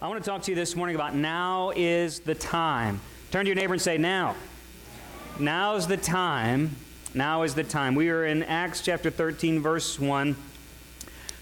I want to talk to you this morning about now is the time. Turn to your neighbor and say, Now. Now's the time. Now is the time. We are in Acts chapter 13, verse 1.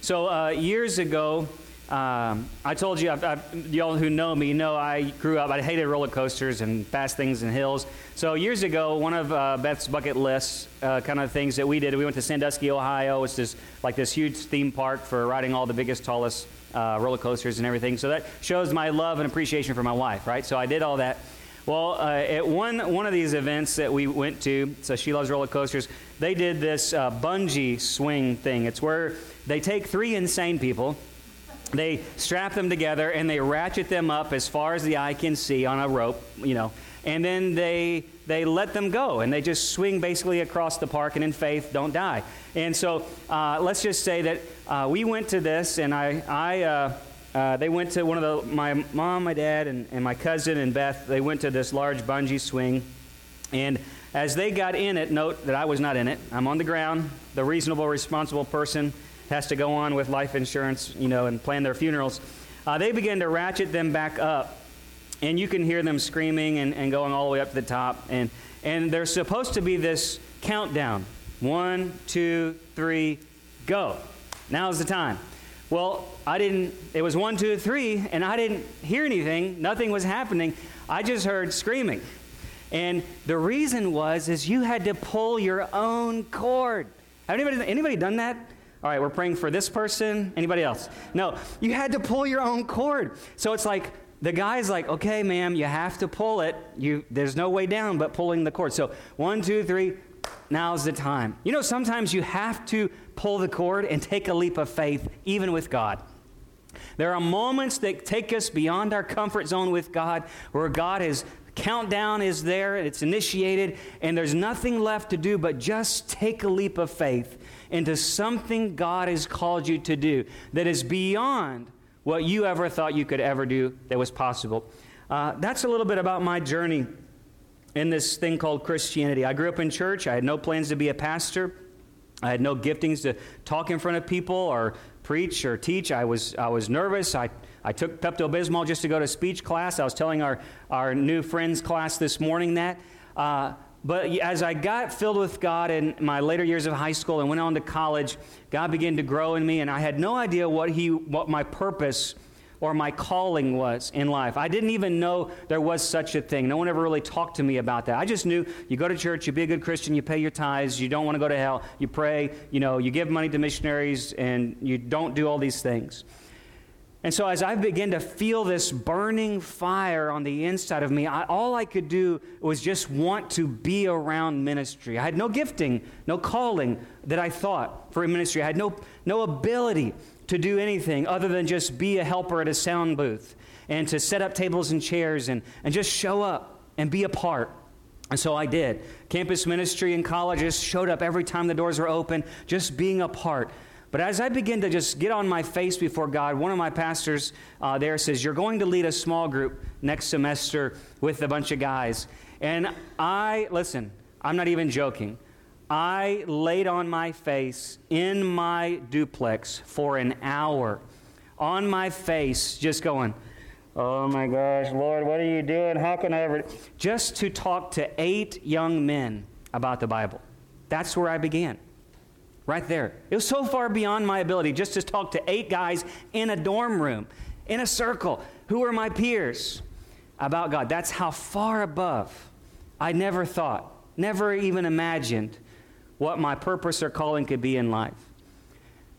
So, uh, years ago, um, I told you, I've, I've, y'all who know me know I grew up, I hated roller coasters and fast things and hills. So, years ago, one of uh, Beth's bucket lists uh, kind of things that we did, we went to Sandusky, Ohio. It's this, like this huge theme park for riding all the biggest, tallest uh, roller coasters and everything. So, that shows my love and appreciation for my wife, right? So, I did all that. Well, uh, at one, one of these events that we went to, so she loves roller coasters, they did this uh, bungee swing thing. It's where they take three insane people, they strap them together, and they ratchet them up as far as the eye can see on a rope, you know, and then they, they let them go, and they just swing basically across the park, and in faith, don't die. And so uh, let's just say that uh, we went to this, and I, I uh, uh, they went to one of the, my mom, my dad, and, and my cousin and Beth, they went to this large bungee swing. And as they got in it, note that I was not in it. I'm on the ground. The reasonable, responsible person has to go on with life insurance, you know, and plan their funerals. Uh, they begin to ratchet them back up. And you can hear them screaming and, and going all the way up to the top. And, and there's supposed to be this countdown one, two, three, go. Now's the time. Well, I didn't, it was one, two, three, and I didn't hear anything. Nothing was happening. I just heard screaming. And the reason was, is you had to pull your own cord. Have anybody, anybody done that? All right, we're praying for this person. Anybody else? No, you had to pull your own cord. So it's like, the guy's like, okay, ma'am, you have to pull it. You, there's no way down but pulling the cord. So one, two, three, now's the time. You know, sometimes you have to pull the cord and take a leap of faith, even with God. There are moments that take us beyond our comfort zone with God, where God is countdown is there, it's initiated, and there's nothing left to do but just take a leap of faith into something God has called you to do that is beyond what you ever thought you could ever do that was possible. Uh, that's a little bit about my journey in this thing called Christianity. I grew up in church. I had no plans to be a pastor. I had no giftings to talk in front of people or preach or teach. I was, I was nervous. I, I took Pepto Bismol just to go to speech class. I was telling our, our new friends class this morning that. Uh, but as I got filled with God in my later years of high school and went on to college, God began to grow in me, and I had no idea what, he, what my purpose or my calling was in life. I didn't even know there was such a thing. No one ever really talked to me about that. I just knew you go to church, you be a good Christian, you pay your tithes, you don't want to go to hell, you pray, you know, you give money to missionaries, and you don't do all these things. And so, as I began to feel this burning fire on the inside of me, I, all I could do was just want to be around ministry. I had no gifting, no calling that I thought for ministry. I had no, no ability to do anything other than just be a helper at a sound booth and to set up tables and chairs and, and just show up and be a part. And so I did. Campus ministry in colleges showed up every time the doors were open, just being a part. But as I begin to just get on my face before God, one of my pastors uh, there says, You're going to lead a small group next semester with a bunch of guys. And I, listen, I'm not even joking. I laid on my face in my duplex for an hour, on my face, just going, Oh my gosh, Lord, what are you doing? How can I ever? Just to talk to eight young men about the Bible. That's where I began. Right there. It was so far beyond my ability just to talk to eight guys in a dorm room, in a circle, who were my peers about God. That's how far above I never thought, never even imagined what my purpose or calling could be in life.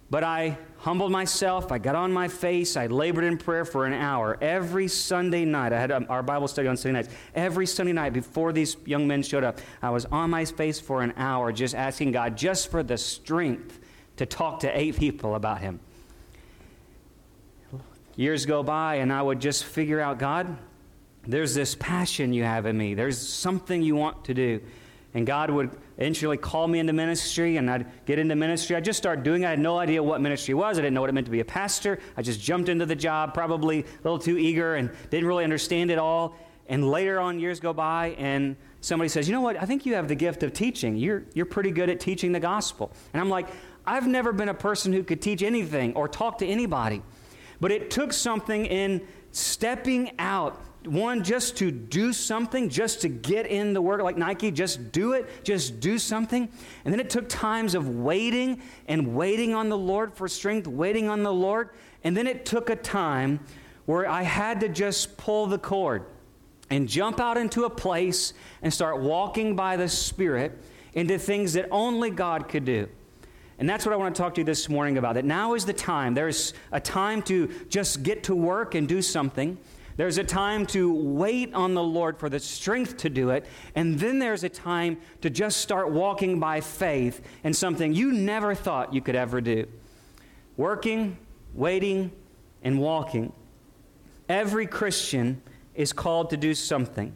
But I humbled myself. I got on my face. I labored in prayer for an hour every Sunday night. I had um, our Bible study on Sunday nights. Every Sunday night before these young men showed up, I was on my face for an hour just asking God just for the strength to talk to eight people about Him. Years go by, and I would just figure out God, there's this passion you have in me, there's something you want to do. And God would eventually call me into ministry, and I'd get into ministry. I just started doing it. I had no idea what ministry was. I didn't know what it meant to be a pastor. I just jumped into the job, probably a little too eager, and didn't really understand it all. And later on, years go by, and somebody says, You know what? I think you have the gift of teaching. You're, you're pretty good at teaching the gospel. And I'm like, I've never been a person who could teach anything or talk to anybody. But it took something in stepping out one just to do something just to get in the work like nike just do it just do something and then it took times of waiting and waiting on the lord for strength waiting on the lord and then it took a time where i had to just pull the cord and jump out into a place and start walking by the spirit into things that only god could do and that's what I want to talk to you this morning about. That now is the time. There's a time to just get to work and do something. There's a time to wait on the Lord for the strength to do it. And then there's a time to just start walking by faith in something you never thought you could ever do. Working, waiting, and walking. Every Christian is called to do something.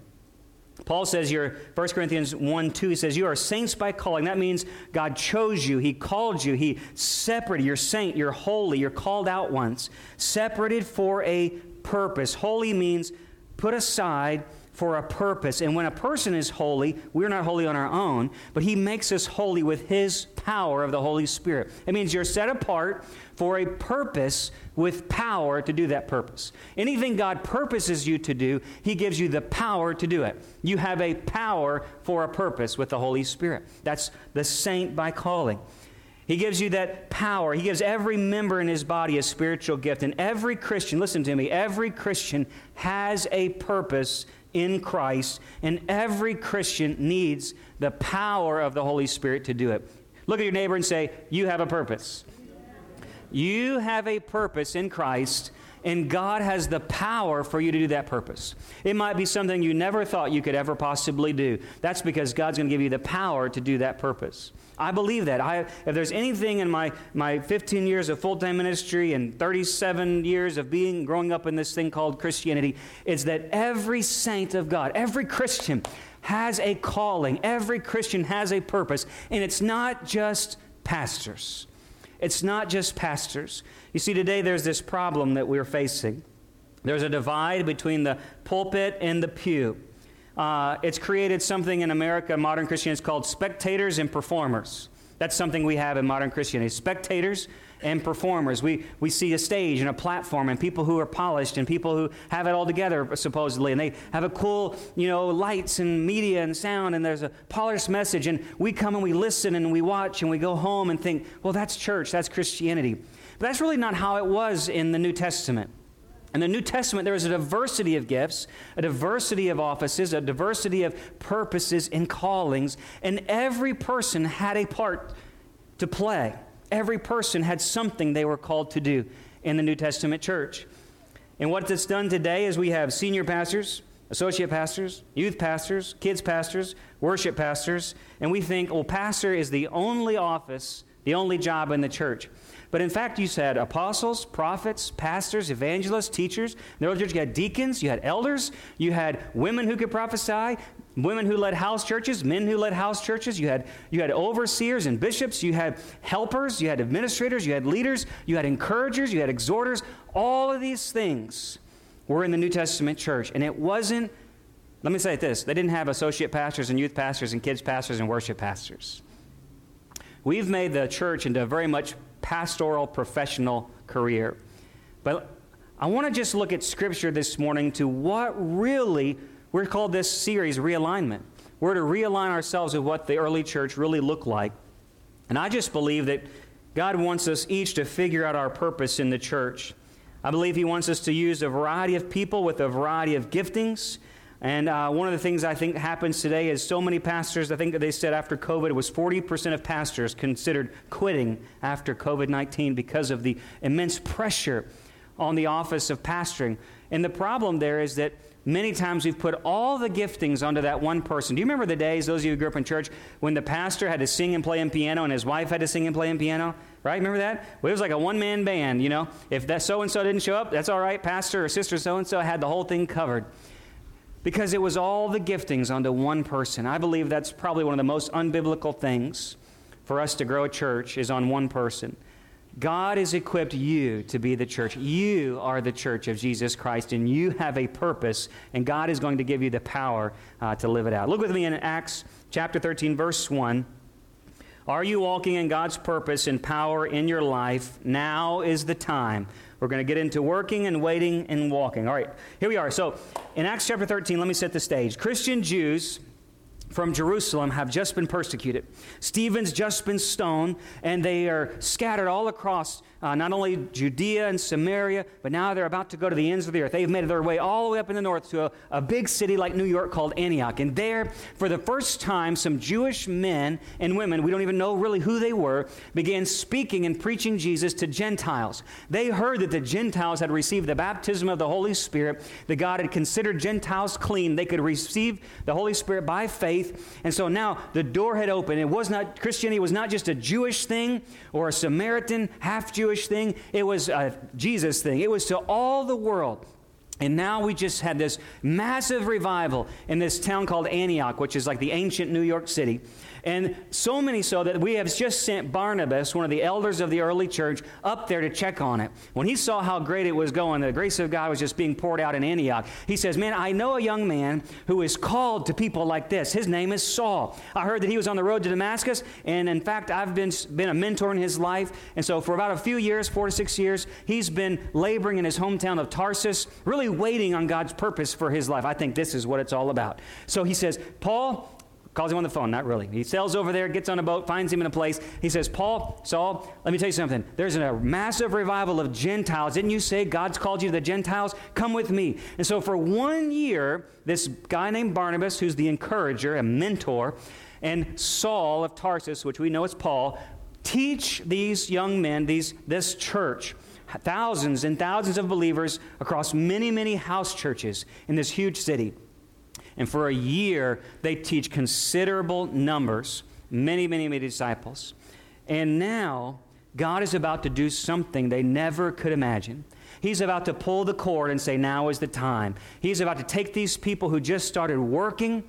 Paul says you're 1 Corinthians 1 2, he says, You are saints by calling. That means God chose you, He called you, He separated. You're saint, you're holy, you're called out once, separated for a purpose. Holy means put aside for a purpose. And when a person is holy, we're not holy on our own, but He makes us holy with His power of the Holy Spirit. It means you're set apart for a purpose with power to do that purpose. Anything God purposes you to do, He gives you the power to do it. You have a power for a purpose with the Holy Spirit. That's the saint by calling. He gives you that power. He gives every member in his body a spiritual gift. And every Christian, listen to me, every Christian has a purpose in Christ, and every Christian needs the power of the Holy Spirit to do it. Look at your neighbor and say, You have a purpose. You have a purpose in Christ, and God has the power for you to do that purpose. It might be something you never thought you could ever possibly do. That's because God's going to give you the power to do that purpose. I believe that. I, if there's anything in my, my 15 years of full time ministry and 37 years of being growing up in this thing called Christianity, it's that every saint of God, every Christian, has a calling. Every Christian has a purpose. And it's not just pastors. It's not just pastors. You see, today there's this problem that we're facing. There's a divide between the pulpit and the pew. Uh, it's created something in America, modern Christianity, called spectators and performers. That's something we have in modern Christianity spectators and performers. We, we see a stage and a platform and people who are polished and people who have it all together, supposedly. And they have a cool, you know, lights and media and sound and there's a polished message. And we come and we listen and we watch and we go home and think, well, that's church, that's Christianity. But that's really not how it was in the New Testament. In the New Testament, there was a diversity of gifts, a diversity of offices, a diversity of purposes and callings, and every person had a part to play. Every person had something they were called to do in the New Testament church. And what it's done today is we have senior pastors, associate pastors, youth pastors, kids pastors, worship pastors, and we think, well, pastor is the only office, the only job in the church. But in fact, you had apostles, prophets, pastors, evangelists, teachers. In the early church, you had deacons, you had elders, you had women who could prophesy, women who led house churches, men who led house churches. You had, you had overseers and bishops, you had helpers, you had administrators, you had leaders, you had encouragers, you had exhorters. All of these things were in the New Testament church. And it wasn't, let me say this they didn't have associate pastors and youth pastors and kids pastors and worship pastors. We've made the church into a very much pastoral professional career. But I want to just look at Scripture this morning to what really, we're called this series realignment. We're to realign ourselves with what the early church really looked like. And I just believe that God wants us each to figure out our purpose in the church. I believe He wants us to use a variety of people with a variety of giftings and uh, one of the things I think happens today is so many pastors, I think they said after COVID, it was 40% of pastors considered quitting after COVID 19 because of the immense pressure on the office of pastoring. And the problem there is that many times we've put all the giftings onto that one person. Do you remember the days, those of you who grew up in church, when the pastor had to sing and play in piano and his wife had to sing and play in piano? Right? Remember that? Well, it was like a one man band, you know. If that so and so didn't show up, that's all right. Pastor or sister so and so had the whole thing covered because it was all the giftings onto one person. I believe that's probably one of the most unbiblical things for us to grow a church is on one person. God has equipped you to be the church. You are the church of Jesus Christ, and you have a purpose, and God is going to give you the power uh, to live it out. Look with me in Acts chapter 13, verse 1. Are you walking in God's purpose and power in your life? Now is the time. We're going to get into working and waiting and walking. All right, here we are. So in Acts chapter 13, let me set the stage. Christian Jews from Jerusalem have just been persecuted. Stephen's just been stoned, and they are scattered all across uh, not only Judea and Samaria, but now they're about to go to the ends of the earth. They've made their way all the way up in the north to a, a big city like New York called Antioch. And there, for the first time, some Jewish men and women, we don't even know really who they were, began speaking and preaching Jesus to Gentiles. They heard that the Gentiles had received the baptism of the Holy Spirit, that God had considered Gentiles clean. They could receive the Holy Spirit by faith. And so now the door had opened. It was not, Christianity was not just a Jewish thing or a Samaritan, half Jewish Jewish thing, it was a Jesus thing. It was to all the world. And now we just had this massive revival in this town called Antioch, which is like the ancient New York City. And so many so that we have just sent Barnabas, one of the elders of the early church, up there to check on it. When he saw how great it was going, the grace of God was just being poured out in Antioch, he says, Man, I know a young man who is called to people like this. His name is Saul. I heard that he was on the road to Damascus, and in fact, I've been, been a mentor in his life. And so for about a few years, four to six years, he's been laboring in his hometown of Tarsus, really waiting on God's purpose for his life. I think this is what it's all about. So he says, Paul, Calls him on the phone, not really. He sails over there, gets on a boat, finds him in a place. He says, Paul, Saul, let me tell you something. There's a massive revival of Gentiles. Didn't you say God's called you to the Gentiles? Come with me. And so for one year, this guy named Barnabas, who's the encourager, a mentor, and Saul of Tarsus, which we know is Paul, teach these young men, these, this church, thousands and thousands of believers across many, many house churches in this huge city. And for a year, they teach considerable numbers, many, many, many disciples. And now, God is about to do something they never could imagine. He's about to pull the cord and say, Now is the time. He's about to take these people who just started working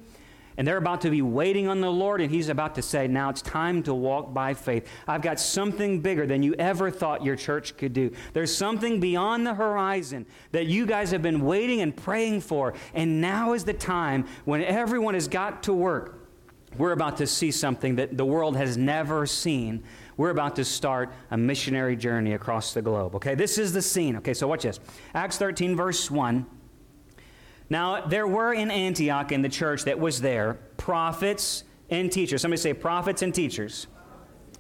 and they're about to be waiting on the Lord, and He's about to say, Now it's time to walk by faith. I've got something bigger than you ever thought your church could do. There's something beyond the horizon that you guys have been waiting and praying for, and now is the time when everyone has got to work. We're about to see something that the world has never seen. We're about to start a missionary journey across the globe. Okay, this is the scene. Okay, so watch this Acts 13, verse 1. Now, there were in Antioch in the church that was there prophets and teachers. Somebody say prophets and teachers.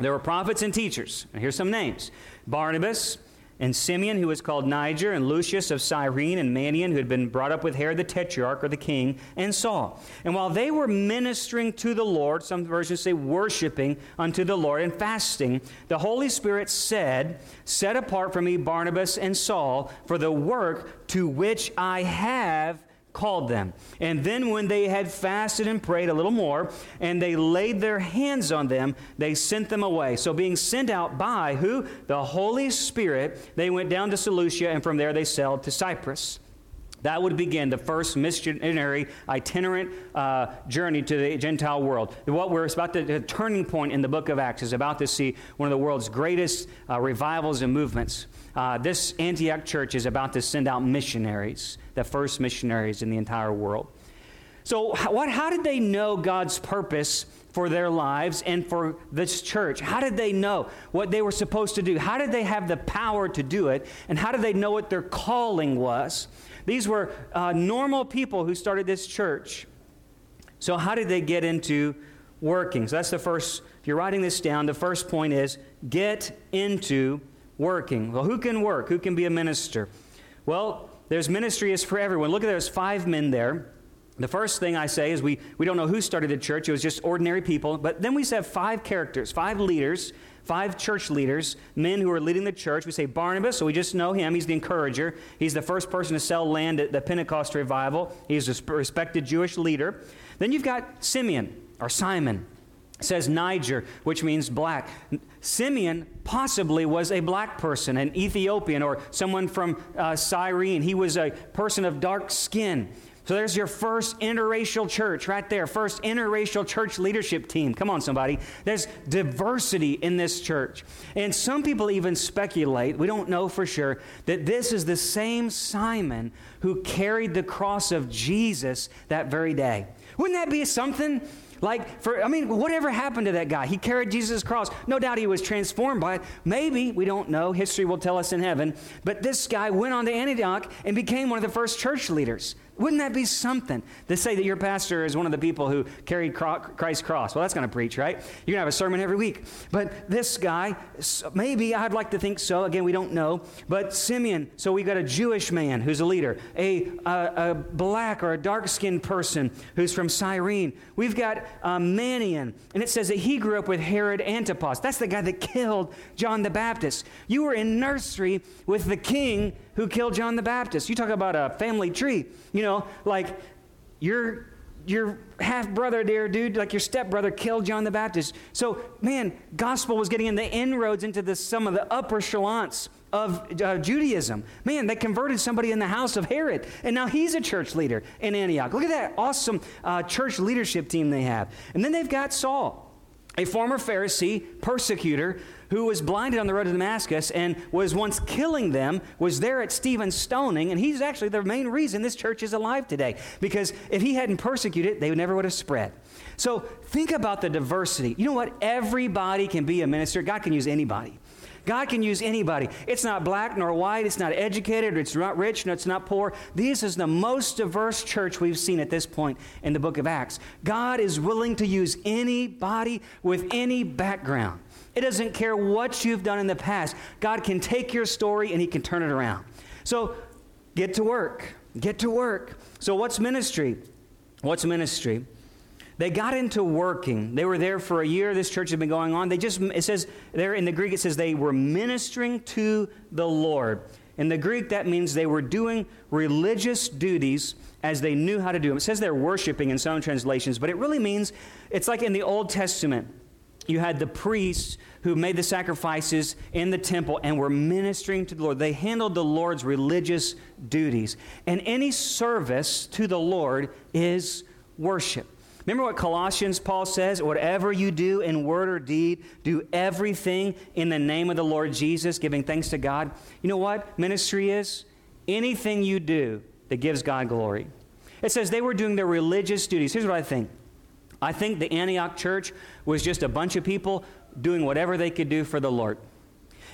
There were prophets and teachers. And here's some names Barnabas and Simeon, who was called Niger, and Lucius of Cyrene, and Manaen, who had been brought up with Herod the Tetrarch or the king, and Saul. And while they were ministering to the Lord, some versions say worshiping unto the Lord and fasting, the Holy Spirit said, Set apart for me Barnabas and Saul for the work to which I have called them. And then, when they had fasted and prayed a little more, and they laid their hands on them, they sent them away. So, being sent out by who? The Holy Spirit, they went down to Seleucia, and from there they sailed to Cyprus. That would begin the first missionary itinerant uh, journey to the Gentile world. What we're about to, the turning point in the book of Acts is about to see one of the world's greatest uh, revivals and movements. Uh, this Antioch church is about to send out missionaries, the first missionaries in the entire world. So, what, how did they know God's purpose for their lives and for this church? How did they know what they were supposed to do? How did they have the power to do it? And how did they know what their calling was? These were uh, normal people who started this church. So, how did they get into working? So, that's the first, if you're writing this down, the first point is get into working. Well, who can work? Who can be a minister? Well, there's ministry is for everyone. Look at there's five men there. The first thing I say is we, we don't know who started the church. It was just ordinary people. But then we have five characters, five leaders five church leaders, men who are leading the church. We say Barnabas, so we just know him. He's the encourager. He's the first person to sell land at the Pentecost revival. He's a respected Jewish leader. Then you've got Simeon, or Simon. Says Niger, which means black. Simeon possibly was a black person, an Ethiopian, or someone from uh, Cyrene. He was a person of dark skin. So there's your first interracial church right there. First interracial church leadership team. Come on, somebody. There's diversity in this church. And some people even speculate, we don't know for sure, that this is the same Simon who carried the cross of Jesus that very day. Wouldn't that be something? Like, for, I mean, whatever happened to that guy? He carried Jesus' cross. No doubt he was transformed by it. Maybe, we don't know. History will tell us in heaven. But this guy went on to Antioch and became one of the first church leaders. Wouldn't that be something to say that your pastor is one of the people who carried Christ's cross? Well, that's going to preach, right? You're going to have a sermon every week. But this guy, maybe I'd like to think so. Again, we don't know. But Simeon, so we got a Jewish man who's a leader, a, a, a black or a dark skinned person who's from Cyrene. We've got um, Manaen, and it says that he grew up with Herod Antipas. That's the guy that killed John the Baptist. You were in nursery with the king who killed John the Baptist. You talk about a family tree. You know, like your your half brother there, dude, like your step brother killed John the Baptist. So, man, gospel was getting in the inroads into the, some of the upper echelons of uh, Judaism. Man, they converted somebody in the house of Herod, and now he's a church leader in Antioch. Look at that awesome uh, church leadership team they have. And then they've got Saul, a former Pharisee, persecutor, who was blinded on the road to Damascus and was once killing them, was there at Stephen's stoning, and he's actually the main reason this church is alive today. Because if he hadn't persecuted, they never would have spread. So think about the diversity. You know what? Everybody can be a minister. God can use anybody. God can use anybody. It's not black nor white. It's not educated. It's not rich. No, it's not poor. This is the most diverse church we've seen at this point in the book of Acts. God is willing to use anybody with any background. It doesn't care what you've done in the past. God can take your story and He can turn it around. So get to work. Get to work. So, what's ministry? What's ministry? They got into working. They were there for a year. This church had been going on. They just, it says there in the Greek, it says they were ministering to the Lord. In the Greek, that means they were doing religious duties as they knew how to do them. It says they're worshiping in some translations, but it really means it's like in the Old Testament you had the priests who made the sacrifices in the temple and were ministering to the Lord. They handled the Lord's religious duties. And any service to the Lord is worship. Remember what Colossians Paul says? Whatever you do in word or deed, do everything in the name of the Lord Jesus, giving thanks to God. You know what ministry is? Anything you do that gives God glory. It says they were doing their religious duties. Here's what I think I think the Antioch church was just a bunch of people doing whatever they could do for the Lord.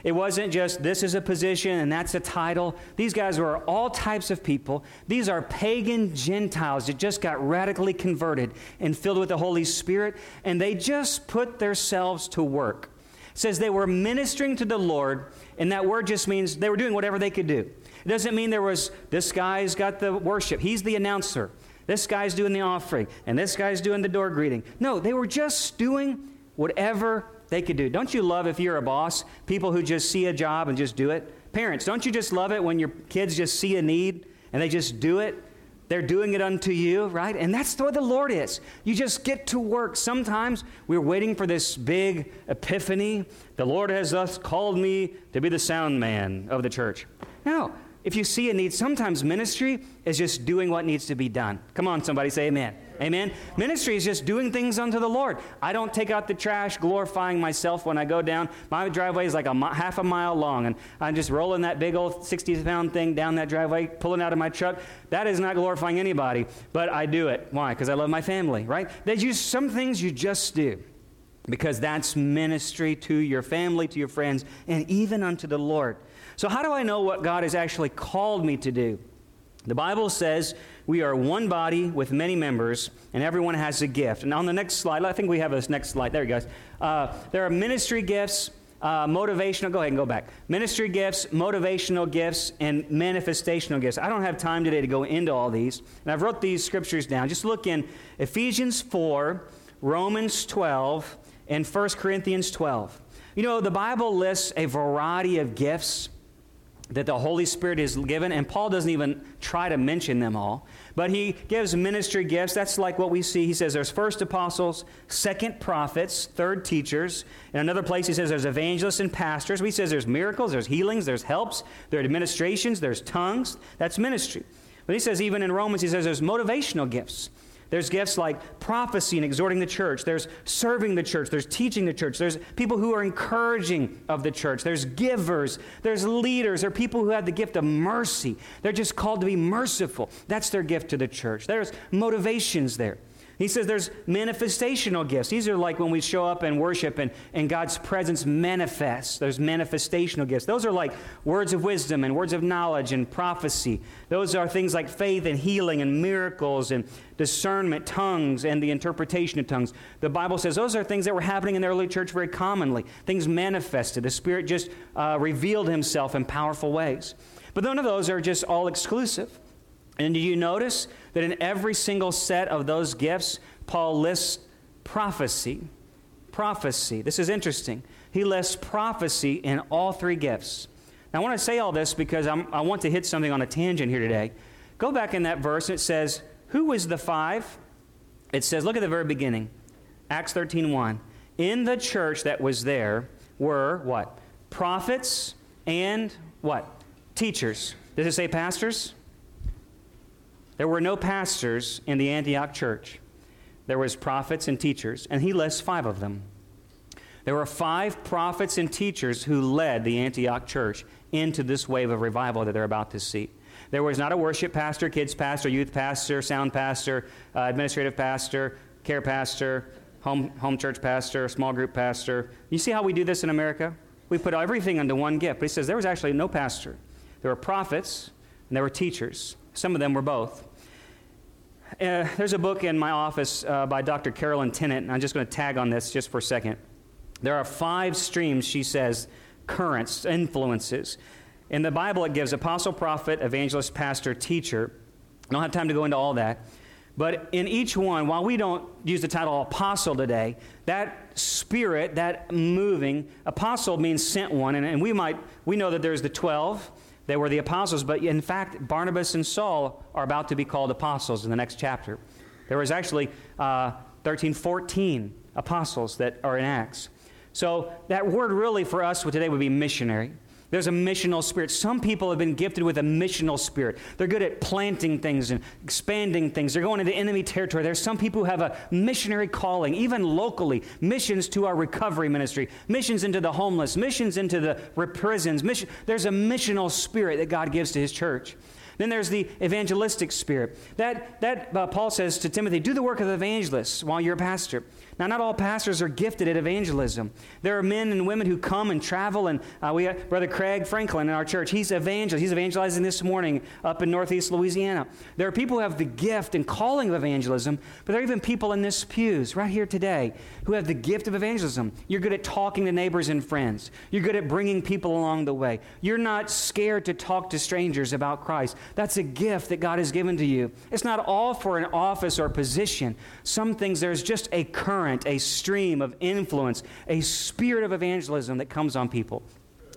It wasn't just this is a position and that's a title. These guys were all types of people. These are pagan Gentiles that just got radically converted and filled with the Holy Spirit, and they just put themselves to work. It says they were ministering to the Lord, and that word just means they were doing whatever they could do. It doesn't mean there was this guy's got the worship, he's the announcer. This guy's doing the offering, and this guy's doing the door greeting. No, they were just doing whatever they could do. Don't you love if you're a boss, people who just see a job and just do it? Parents, don't you just love it when your kids just see a need and they just do it? They're doing it unto you, right? And that's the way the Lord is. You just get to work. Sometimes we're waiting for this big epiphany. The Lord has thus called me to be the sound man of the church. No, if you see a need, sometimes ministry is just doing what needs to be done. Come on, somebody say amen. Amen. Ministry is just doing things unto the Lord. I don't take out the trash glorifying myself when I go down. My driveway is like a half a mile long, and I'm just rolling that big old 60 pound thing down that driveway, pulling out of my truck. That is not glorifying anybody, but I do it. Why? Because I love my family, right? There's just some things you just do because that's ministry to your family, to your friends, and even unto the Lord. So, how do I know what God has actually called me to do? The Bible says we are one body with many members, and everyone has a gift. And on the next slide, I think we have this next slide. There you go. Uh, there are ministry gifts, uh, motivational, go ahead and go back. Ministry gifts, motivational gifts, and manifestational gifts. I don't have time today to go into all these, and I've wrote these scriptures down. Just look in Ephesians 4, Romans 12, and 1 Corinthians 12. You know, the Bible lists a variety of gifts that the Holy Spirit is given, and Paul doesn't even try to mention them all, but he gives ministry gifts. That's like what we see. He says there's first apostles, second prophets, third teachers. In another place, he says there's evangelists and pastors. He says there's miracles, there's healings, there's helps, there are administrations, there's tongues. That's ministry. But he says, even in Romans, he says there's motivational gifts. There's gifts like prophecy and exhorting the church. There's serving the church. There's teaching the church. There's people who are encouraging of the church. There's givers. There's leaders. There are people who have the gift of mercy. They're just called to be merciful. That's their gift to the church. There's motivations there. He says there's manifestational gifts. These are like when we show up and worship and, and God's presence manifests. There's manifestational gifts. Those are like words of wisdom and words of knowledge and prophecy. Those are things like faith and healing and miracles and discernment, tongues, and the interpretation of tongues. The Bible says those are things that were happening in the early church very commonly. Things manifested. The Spirit just uh, revealed Himself in powerful ways. But none of those are just all exclusive. And do you notice that in every single set of those gifts, Paul lists prophecy? Prophecy. This is interesting. He lists prophecy in all three gifts. Now, I want to say all this because I'm, i want to hit something on a tangent here today. Go back in that verse, it says, Who was the five? It says, look at the very beginning, Acts 13 1. In the church that was there were what? Prophets and what? Teachers. Does it say pastors? There were no pastors in the Antioch church. There was prophets and teachers, and he lists five of them. There were five prophets and teachers who led the Antioch church into this wave of revival that they're about to see. There was not a worship pastor, kids pastor, youth pastor, sound pastor, uh, administrative pastor, care pastor, home, home church pastor, small group pastor. You see how we do this in America? We put everything under one gift. But he says there was actually no pastor. There were prophets and there were teachers. Some of them were both. Uh, there's a book in my office uh, by Dr. Carolyn Tennant, and I'm just going to tag on this just for a second. There are five streams, she says, currents, influences. In the Bible, it gives apostle, prophet, evangelist, pastor, teacher. I don't have time to go into all that. But in each one, while we don't use the title apostle today, that spirit, that moving, apostle means sent one. And, and we might, we know that there's the 12, they were the apostles, but in fact, Barnabas and Saul are about to be called apostles in the next chapter. There was actually uh, 13, 14 apostles that are in Acts. So that word really for us today would be missionary. There's a missional spirit. Some people have been gifted with a missional spirit. They're good at planting things and expanding things. They're going into enemy territory. There's some people who have a missionary calling, even locally. Missions to our recovery ministry, missions into the homeless, missions into the prisons. Mission, there's a missional spirit that God gives to his church. Then there's the evangelistic spirit. That, that uh, Paul says to Timothy, do the work of the evangelists while you're a pastor. Now, not all pastors are gifted at evangelism. There are men and women who come and travel, and uh, we have Brother Craig Franklin in our church. He's evangelist. He's evangelizing this morning up in Northeast Louisiana. There are people who have the gift and calling of evangelism, but there are even people in this pews right here today who have the gift of evangelism. You're good at talking to neighbors and friends. You're good at bringing people along the way. You're not scared to talk to strangers about Christ. That's a gift that God has given to you. It's not all for an office or position. Some things there's just a current current, a stream of influence, a spirit of evangelism that comes on people.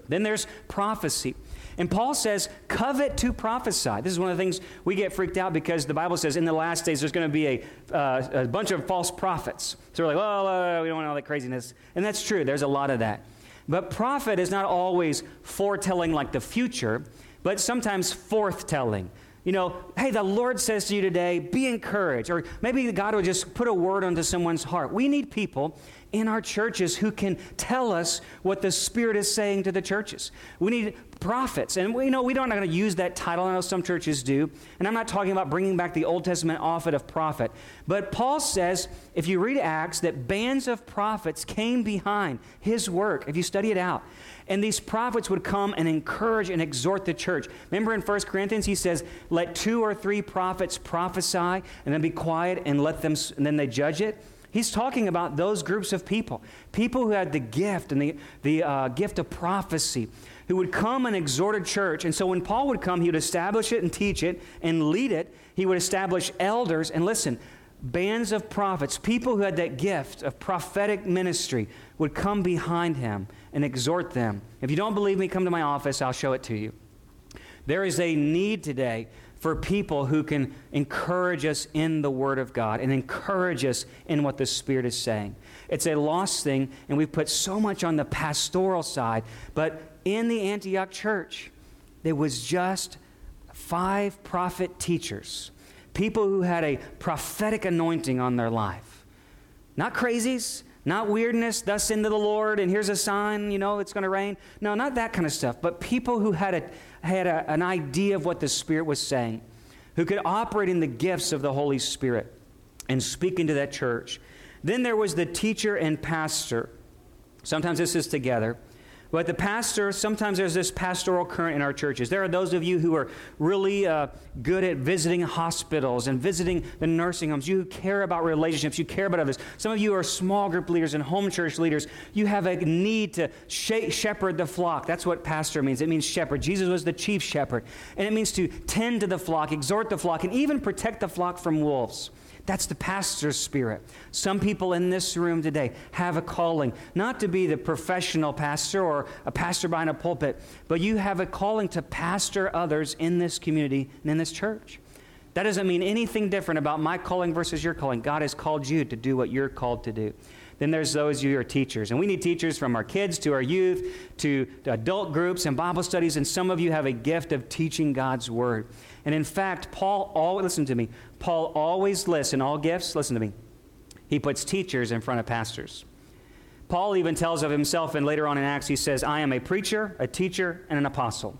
Then there's prophecy. And Paul says, covet to prophesy. This is one of the things we get freaked out because the Bible says in the last days there's going to be a, uh, a bunch of false prophets. So we're like, uh, we don't want all that craziness. And that's true, there's a lot of that. But prophet is not always foretelling like the future, but sometimes forthtelling. You know, hey, the Lord says to you today, be encouraged. Or maybe God will just put a word onto someone's heart. We need people in our churches who can tell us what the Spirit is saying to the churches. We need prophets. And we know we don't going to use that title. I know some churches do. And I'm not talking about bringing back the Old Testament office of prophet. But Paul says, if you read Acts, that bands of prophets came behind his work, if you study it out. And these prophets would come and encourage and exhort the church. Remember in 1 Corinthians, he says, Let two or three prophets prophesy and then be quiet and let them, and then they judge it. He's talking about those groups of people, people who had the gift and the, the uh, gift of prophecy, who would come and exhort a church. And so when Paul would come, he would establish it and teach it and lead it. He would establish elders. And listen, bands of prophets, people who had that gift of prophetic ministry, would come behind him and exhort them. If you don't believe me, come to my office, I'll show it to you. There is a need today for people who can encourage us in the Word of God and encourage us in what the Spirit is saying. It's a lost thing, and we've put so much on the pastoral side, but in the Antioch church, there was just five prophet teachers, people who had a prophetic anointing on their life. Not crazies, not weirdness, thus into the Lord, and here's a sign, you know, it's going to rain. No, not that kind of stuff, but people who had a had a, an idea of what the Spirit was saying, who could operate in the gifts of the Holy Spirit. and speak into that church. Then there was the teacher and pastor. Sometimes this is together. But the pastor, sometimes there's this pastoral current in our churches. There are those of you who are really uh, good at visiting hospitals and visiting the nursing homes. You care about relationships, you care about others. Some of you are small group leaders and home church leaders. You have a need to shepherd the flock. That's what pastor means. It means shepherd. Jesus was the chief shepherd. And it means to tend to the flock, exhort the flock, and even protect the flock from wolves. That's the pastor's spirit. Some people in this room today have a calling, not to be the professional pastor or a pastor behind a pulpit, but you have a calling to pastor others in this community and in this church. That doesn't mean anything different about my calling versus your calling. God has called you to do what you're called to do. Then there's those you are teachers. And we need teachers from our kids to our youth to adult groups and Bible studies. And some of you have a gift of teaching God's word. And in fact, Paul always, listen to me, Paul always lists in all gifts, listen to me, he puts teachers in front of pastors. Paul even tells of himself, and later on in Acts, he says, I am a preacher, a teacher, and an apostle.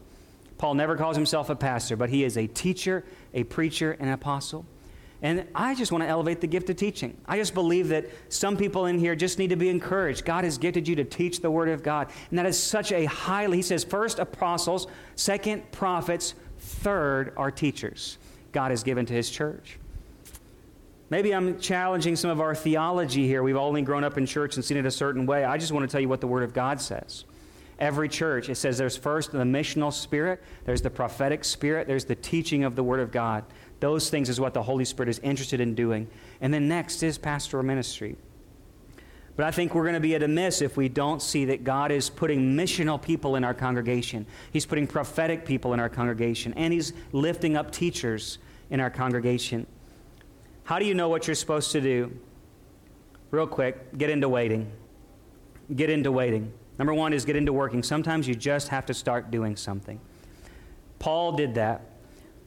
Paul never calls himself a pastor, but he is a teacher, a preacher, and an apostle. And I just want to elevate the gift of teaching. I just believe that some people in here just need to be encouraged. God has gifted you to teach the Word of God. And that is such a highly, he says, first apostles, second prophets, third are teachers God has given to His church. Maybe I'm challenging some of our theology here. We've only grown up in church and seen it a certain way. I just want to tell you what the Word of God says every church. It says there's first the missional spirit, there's the prophetic spirit, there's the teaching of the Word of God. Those things is what the Holy Spirit is interested in doing. And then next is pastoral ministry. But I think we're going to be at a miss if we don't see that God is putting missional people in our congregation. He's putting prophetic people in our congregation, and He's lifting up teachers in our congregation. How do you know what you're supposed to do? Real quick, get into waiting. Get into waiting. Number one is get into working. Sometimes you just have to start doing something. Paul did that.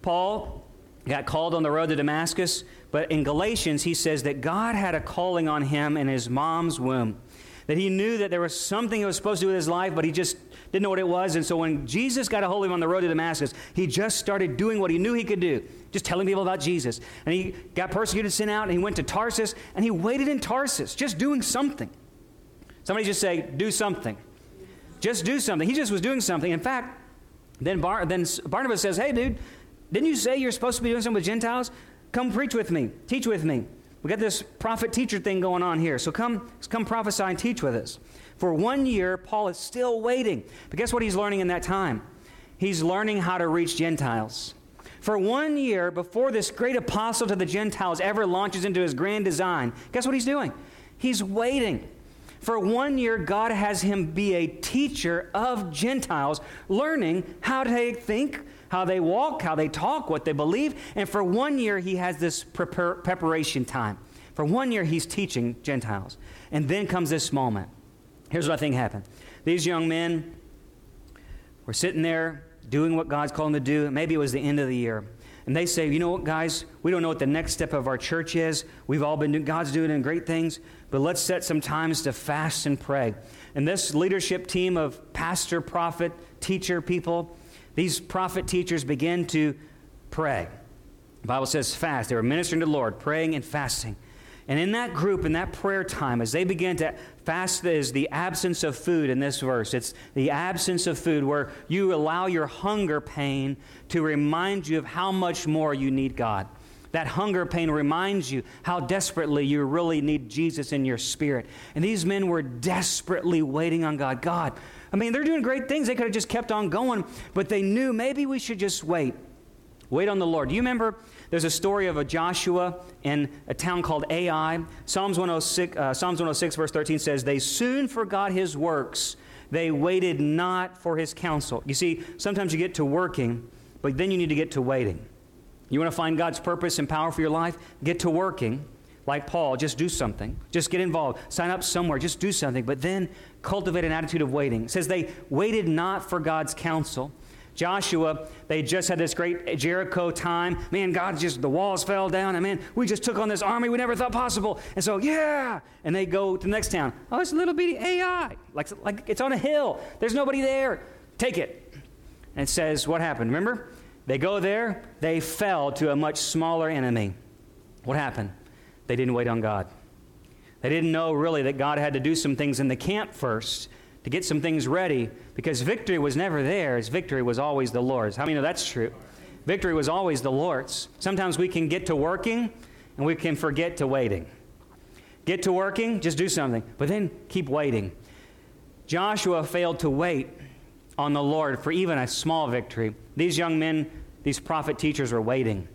Paul got called on the road to Damascus, but in Galatians, he says that God had a calling on him in his mom's womb. That he knew that there was something he was supposed to do with his life, but he just didn't know what it was. And so when Jesus got a hold of him on the road to Damascus, he just started doing what he knew he could do, just telling people about Jesus. And he got persecuted, sent out, and he went to Tarsus, and he waited in Tarsus, just doing something. Somebody just say, do something. Just do something. He just was doing something. In fact, then, Bar- then Barnabas says, hey, dude, didn't you say you're supposed to be doing something with Gentiles? Come preach with me, teach with me. We got this prophet teacher thing going on here. So come, come prophesy and teach with us. For one year, Paul is still waiting. But guess what he's learning in that time? He's learning how to reach Gentiles. For one year, before this great apostle to the Gentiles ever launches into his grand design, guess what he's doing? He's waiting. For one year, God has him be a teacher of Gentiles, learning how to think, how they walk, how they talk, what they believe. And for one year, he has this prepar- preparation time. For one year, he's teaching Gentiles. And then comes this moment. Here's what I think happened these young men were sitting there doing what God's called them to do. Maybe it was the end of the year. And they say, you know what, guys, we don't know what the next step of our church is. We've all been doing, God's doing great things, but let's set some times to fast and pray. And this leadership team of pastor, prophet, teacher people, these prophet teachers began to pray. The Bible says fast. They were ministering to the Lord, praying and fasting. And in that group, in that prayer time, as they began to fast, is the absence of food in this verse. It's the absence of food where you allow your hunger pain to remind you of how much more you need God. That hunger pain reminds you how desperately you really need Jesus in your spirit. And these men were desperately waiting on God. God, I mean, they're doing great things. They could have just kept on going, but they knew maybe we should just wait. Wait on the Lord. Do you remember there's a story of a Joshua in a town called Ai? Psalms 106, uh, Psalms 106, verse 13 says, They soon forgot his works. They waited not for his counsel. You see, sometimes you get to working, but then you need to get to waiting. You want to find God's purpose and power for your life? Get to working like Paul, just do something. Just get involved. Sign up somewhere. Just do something. But then cultivate an attitude of waiting. It says they waited not for God's counsel. Joshua, they just had this great Jericho time. Man, God just, the walls fell down. And man, we just took on this army we never thought possible. And so, yeah. And they go to the next town. Oh, it's a little bitty Ai. Like, like it's on a hill. There's nobody there. Take it. And it says, what happened? Remember? They go there. They fell to a much smaller enemy. What happened? They didn't wait on God. They didn't know really that God had to do some things in the camp first to get some things ready because victory was never theirs. Victory was always the Lord's. How many know that's true? Victory was always the Lord's. Sometimes we can get to working and we can forget to waiting. Get to working, just do something, but then keep waiting. Joshua failed to wait on the Lord for even a small victory. These young men, these prophet teachers, were waiting.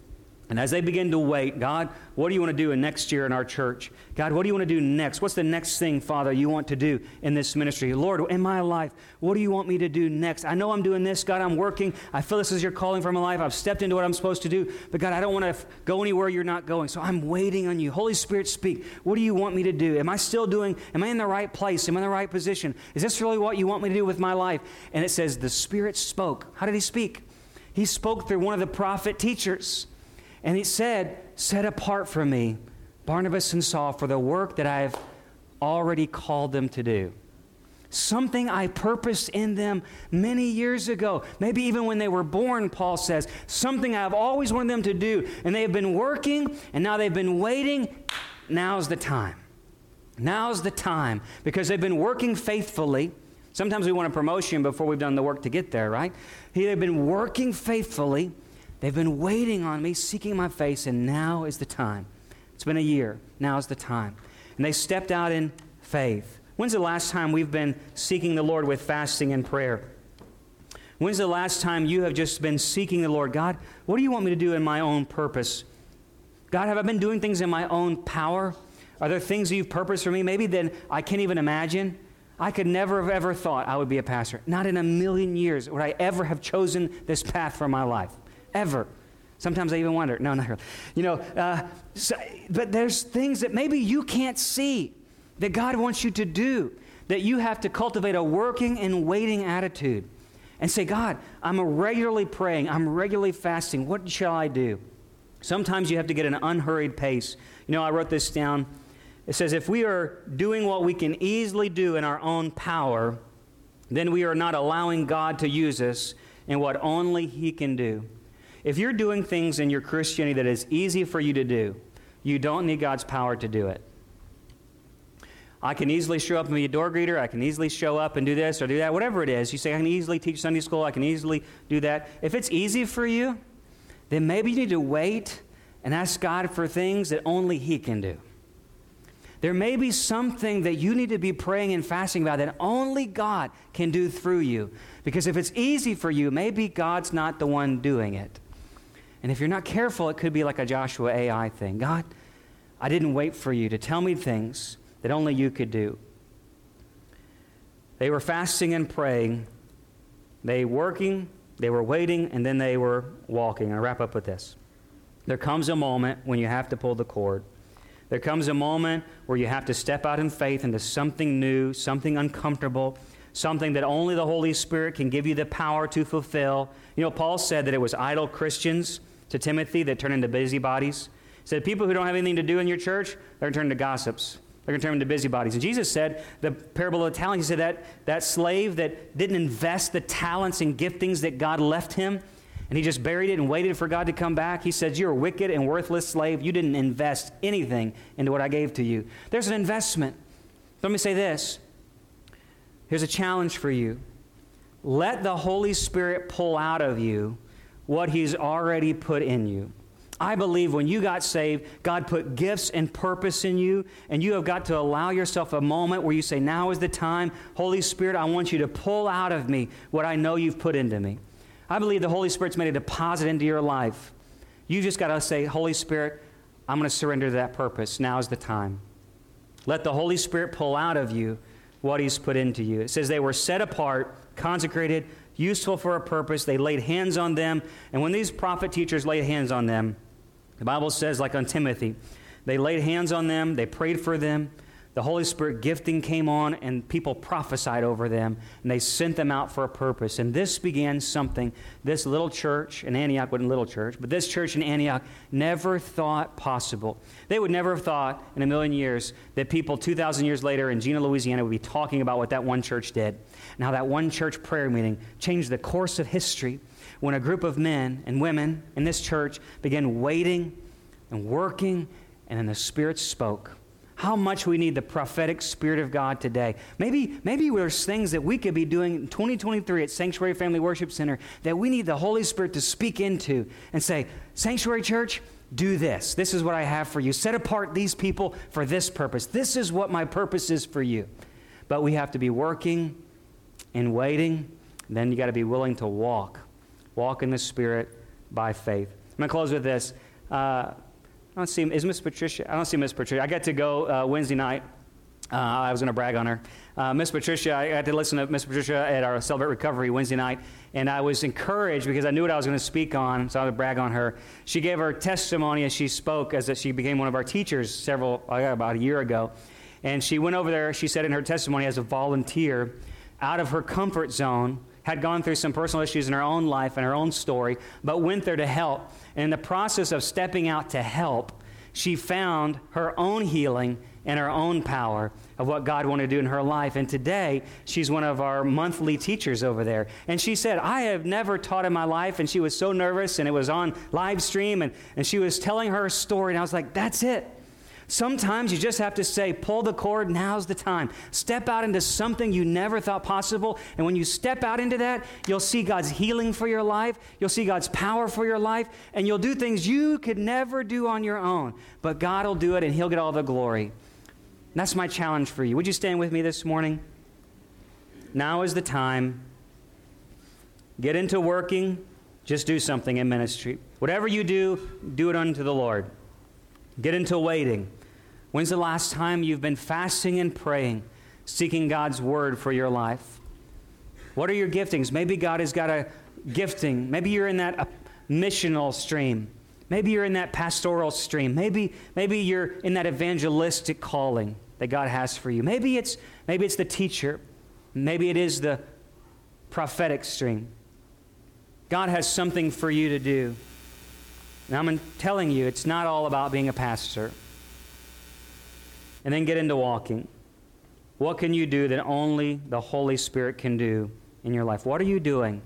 And as they begin to wait, God, what do you want to do in next year in our church? God, what do you want to do next? What's the next thing, Father, you want to do in this ministry? Lord, in my life, what do you want me to do next? I know I'm doing this. God, I'm working. I feel this is your calling for my life. I've stepped into what I'm supposed to do. But God, I don't want to go anywhere you're not going. So I'm waiting on you. Holy Spirit, speak. What do you want me to do? Am I still doing, am I in the right place? Am I in the right position? Is this really what you want me to do with my life? And it says, the Spirit spoke. How did he speak? He spoke through one of the prophet teachers. And he said, Set apart from me Barnabas and Saul for the work that I have already called them to do. Something I purposed in them many years ago, maybe even when they were born, Paul says. Something I've always wanted them to do. And they have been working, and now they've been waiting. Now's the time. Now's the time because they've been working faithfully. Sometimes we want a promotion before we've done the work to get there, right? They've been working faithfully. They've been waiting on me, seeking my face, and now is the time. It's been a year. Now is the time. And they stepped out in faith. When's the last time we've been seeking the Lord with fasting and prayer? When's the last time you have just been seeking the Lord? God, what do you want me to do in my own purpose? God, have I been doing things in my own power? Are there things you've purposed for me? Maybe then I can't even imagine. I could never have ever thought I would be a pastor. Not in a million years would I ever have chosen this path for my life ever. Sometimes I even wonder, no, not really. You know, uh, so, but there's things that maybe you can't see that God wants you to do, that you have to cultivate a working and waiting attitude and say, God, I'm regularly praying, I'm regularly fasting. What shall I do? Sometimes you have to get an unhurried pace. You know, I wrote this down. It says, if we are doing what we can easily do in our own power, then we are not allowing God to use us in what only He can do. If you're doing things in your Christianity that is easy for you to do, you don't need God's power to do it. I can easily show up and be a door greeter. I can easily show up and do this or do that, whatever it is. You say, I can easily teach Sunday school. I can easily do that. If it's easy for you, then maybe you need to wait and ask God for things that only He can do. There may be something that you need to be praying and fasting about that only God can do through you. Because if it's easy for you, maybe God's not the one doing it. And if you're not careful, it could be like a Joshua Ai thing. God, I didn't wait for you to tell me things that only you could do. They were fasting and praying. They working, they were waiting, and then they were walking. I wrap up with this. There comes a moment when you have to pull the cord. There comes a moment where you have to step out in faith into something new, something uncomfortable, something that only the Holy Spirit can give you the power to fulfill. You know, Paul said that it was idle Christians to Timothy that turn into busybodies. He said, People who don't have anything to do in your church, they're going to turn into gossips. They're going to turn into busybodies. And Jesus said, the parable of the talents, he said that that slave that didn't invest the talents and giftings that God left him, and he just buried it and waited for God to come back. He says, You're a wicked and worthless slave. You didn't invest anything into what I gave to you. There's an investment. Let me say this here's a challenge for you. Let the Holy Spirit pull out of you what He's already put in you. I believe when you got saved, God put gifts and purpose in you, and you have got to allow yourself a moment where you say, Now is the time. Holy Spirit, I want you to pull out of me what I know you've put into me. I believe the Holy Spirit's made a deposit into your life. You just got to say, Holy Spirit, I'm going to surrender to that purpose. Now is the time. Let the Holy Spirit pull out of you what He's put into you. It says they were set apart, consecrated, useful for a purpose. They laid hands on them. And when these prophet teachers laid hands on them, the Bible says, like on Timothy, they laid hands on them, they prayed for them. The Holy Spirit gifting came on, and people prophesied over them, and they sent them out for a purpose. And this began something this little church in Antioch wasn't a little church, but this church in Antioch never thought possible. They would never have thought in a million years that people 2,000 years later in Jena, Louisiana would be talking about what that one church did. Now, that one church prayer meeting changed the course of history when a group of men and women in this church began waiting and working and then the Spirit spoke. How much we need the prophetic Spirit of God today. Maybe, maybe there's things that we could be doing in 2023 at Sanctuary Family Worship Center that we need the Holy Spirit to speak into and say, Sanctuary Church, do this. This is what I have for you. Set apart these people for this purpose. This is what my purpose is for you. But we have to be working and waiting. Then you got to be willing to walk. Walk in the Spirit by faith. I'm going to close with this. Uh, I don't see, is Miss Patricia? I don't see Miss Patricia. I got to go uh, Wednesday night. Uh, I was going to brag on her. Uh, Miss Patricia, I got to listen to Miss Patricia at our Celebrate Recovery Wednesday night, and I was encouraged because I knew what I was going to speak on, so I would brag on her. She gave her testimony as she spoke, as that she became one of our teachers several, about a year ago. And she went over there, she said in her testimony, as a volunteer, out of her comfort zone, had gone through some personal issues in her own life and her own story, but went there to help. And in the process of stepping out to help, she found her own healing and her own power of what God wanted to do in her life. And today, she's one of our monthly teachers over there. And she said, I have never taught in my life. And she was so nervous, and it was on live stream, and, and she was telling her story. And I was like, that's it. Sometimes you just have to say, pull the cord, now's the time. Step out into something you never thought possible. And when you step out into that, you'll see God's healing for your life, you'll see God's power for your life, and you'll do things you could never do on your own. But God will do it, and He'll get all the glory. that's my challenge for you. Would you stand with me this morning? Now is the time. Get into working, just do something in ministry. Whatever you do, do it unto the Lord. Get into waiting. When's the last time you've been fasting and praying, seeking God's word for your life? What are your giftings? Maybe God has got a gifting. Maybe you're in that uh, missional stream. Maybe you're in that pastoral stream. Maybe, maybe you're in that evangelistic calling that God has for you. Maybe it's, maybe it's the teacher. Maybe it is the prophetic stream. God has something for you to do. And I'm telling you, it's not all about being a pastor and then get into walking. What can you do that only the Holy Spirit can do in your life? What are you doing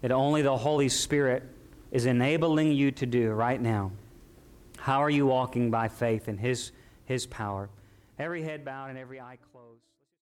that only the Holy Spirit is enabling you to do right now? How are you walking by faith in His, His power? Every head bowed and every eye closed.